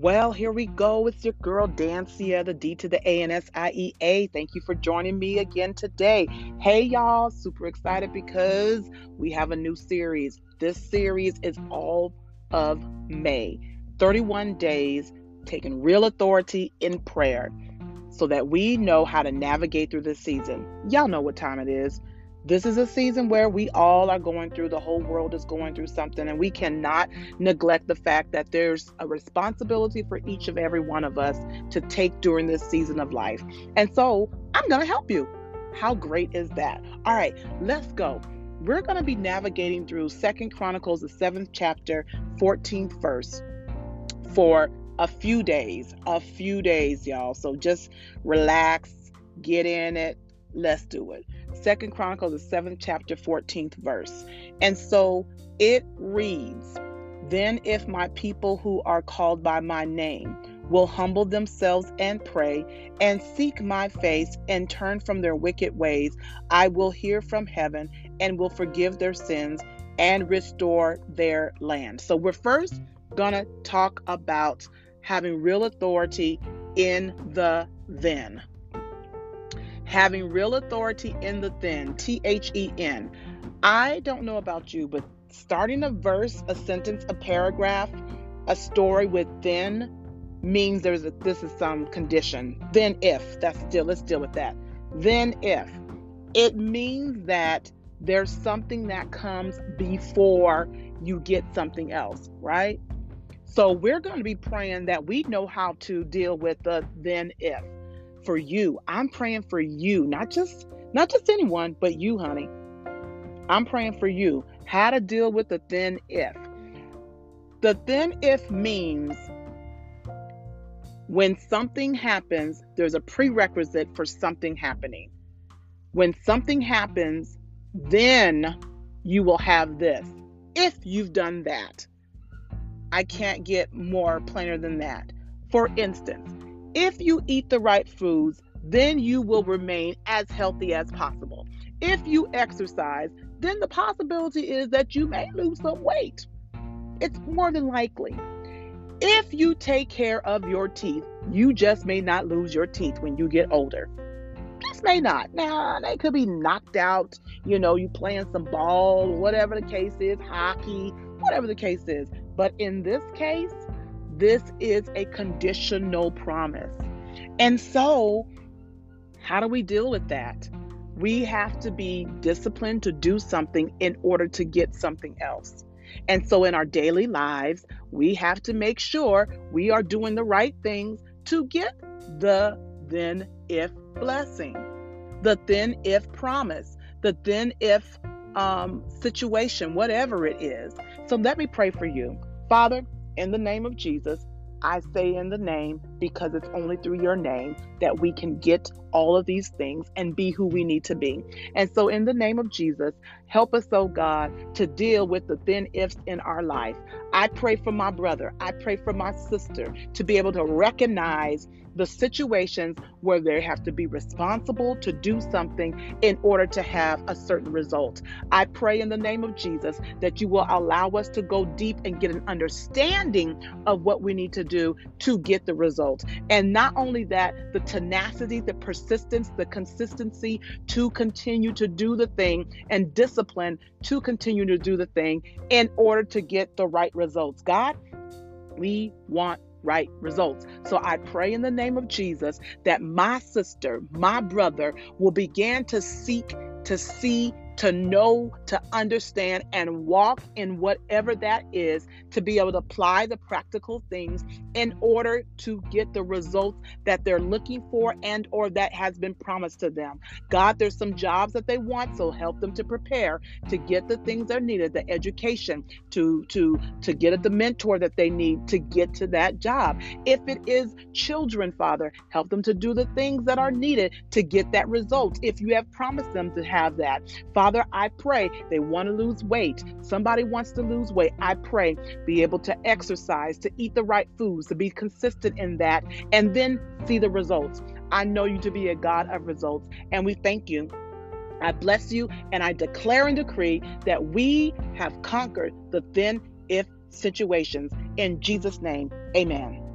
Well, here we go. It's your girl Dancia, the D to the A N S I E A. Thank you for joining me again today. Hey, y'all, super excited because we have a new series. This series is all of May 31 days taking real authority in prayer so that we know how to navigate through this season. Y'all know what time it is. This is a season where we all are going through, the whole world is going through something, and we cannot neglect the fact that there's a responsibility for each of every one of us to take during this season of life. And so I'm going to help you. How great is that? All right, let's go. We're going to be navigating through Second Chronicles, the seventh chapter, 14th verse, for a few days. A few days, y'all. So just relax, get in it. Let's do it. Second Chronicles, the seventh chapter, 14th verse. And so it reads, Then if my people who are called by my name will humble themselves and pray and seek my face and turn from their wicked ways, I will hear from heaven and will forgive their sins and restore their land. So we're first going to talk about having real authority in the then having real authority in the then, T H E N. I don't know about you, but starting a verse, a sentence, a paragraph, a story with then means there's a this is some condition. Then if, that's still let's deal with that. Then if. It means that there's something that comes before you get something else, right? So we're going to be praying that we know how to deal with the then if for you. I'm praying for you, not just not just anyone, but you, honey. I'm praying for you. How to deal with the then if. The then if means when something happens, there's a prerequisite for something happening. When something happens, then you will have this. If you've done that, I can't get more plainer than that. For instance, if you eat the right foods, then you will remain as healthy as possible. If you exercise, then the possibility is that you may lose some weight. It's more than likely. If you take care of your teeth, you just may not lose your teeth when you get older. Just may not. Now, they could be knocked out, you know, you playing some ball, whatever the case is, hockey, whatever the case is. But in this case, this is a conditional promise. And so, how do we deal with that? We have to be disciplined to do something in order to get something else. And so, in our daily lives, we have to make sure we are doing the right things to get the then if blessing, the then if promise, the then if um, situation, whatever it is. So, let me pray for you. Father, in the name of Jesus, I say in the name because it's only through your name that we can get all of these things and be who we need to be. And so, in the name of Jesus, help us, oh God, to deal with the then ifs in our life. I pray for my brother, I pray for my sister to be able to recognize the situations where they have to be responsible to do something in order to have a certain result. I pray in the name of Jesus that you will allow us to go deep and get an understanding of what we need to do to get the result. And not only that, the tenacity, the persistence, the consistency to continue to do the thing and discipline to continue to do the thing in order to get the right results. God, we want right results. So I pray in the name of Jesus that my sister, my brother will begin to seek to see to know, to understand, and walk in whatever that is to be able to apply the practical things in order to get the results that they're looking for and or that has been promised to them. God, there's some jobs that they want, so help them to prepare to get the things that are needed, the education, to to to get the mentor that they need to get to that job. If it is children, Father, help them to do the things that are needed to get that result. If you have promised them to have that. Father, Father, I pray they want to lose weight. Somebody wants to lose weight. I pray be able to exercise, to eat the right foods, to be consistent in that, and then see the results. I know you to be a God of results, and we thank you. I bless you, and I declare and decree that we have conquered the then if situations. In Jesus' name, amen.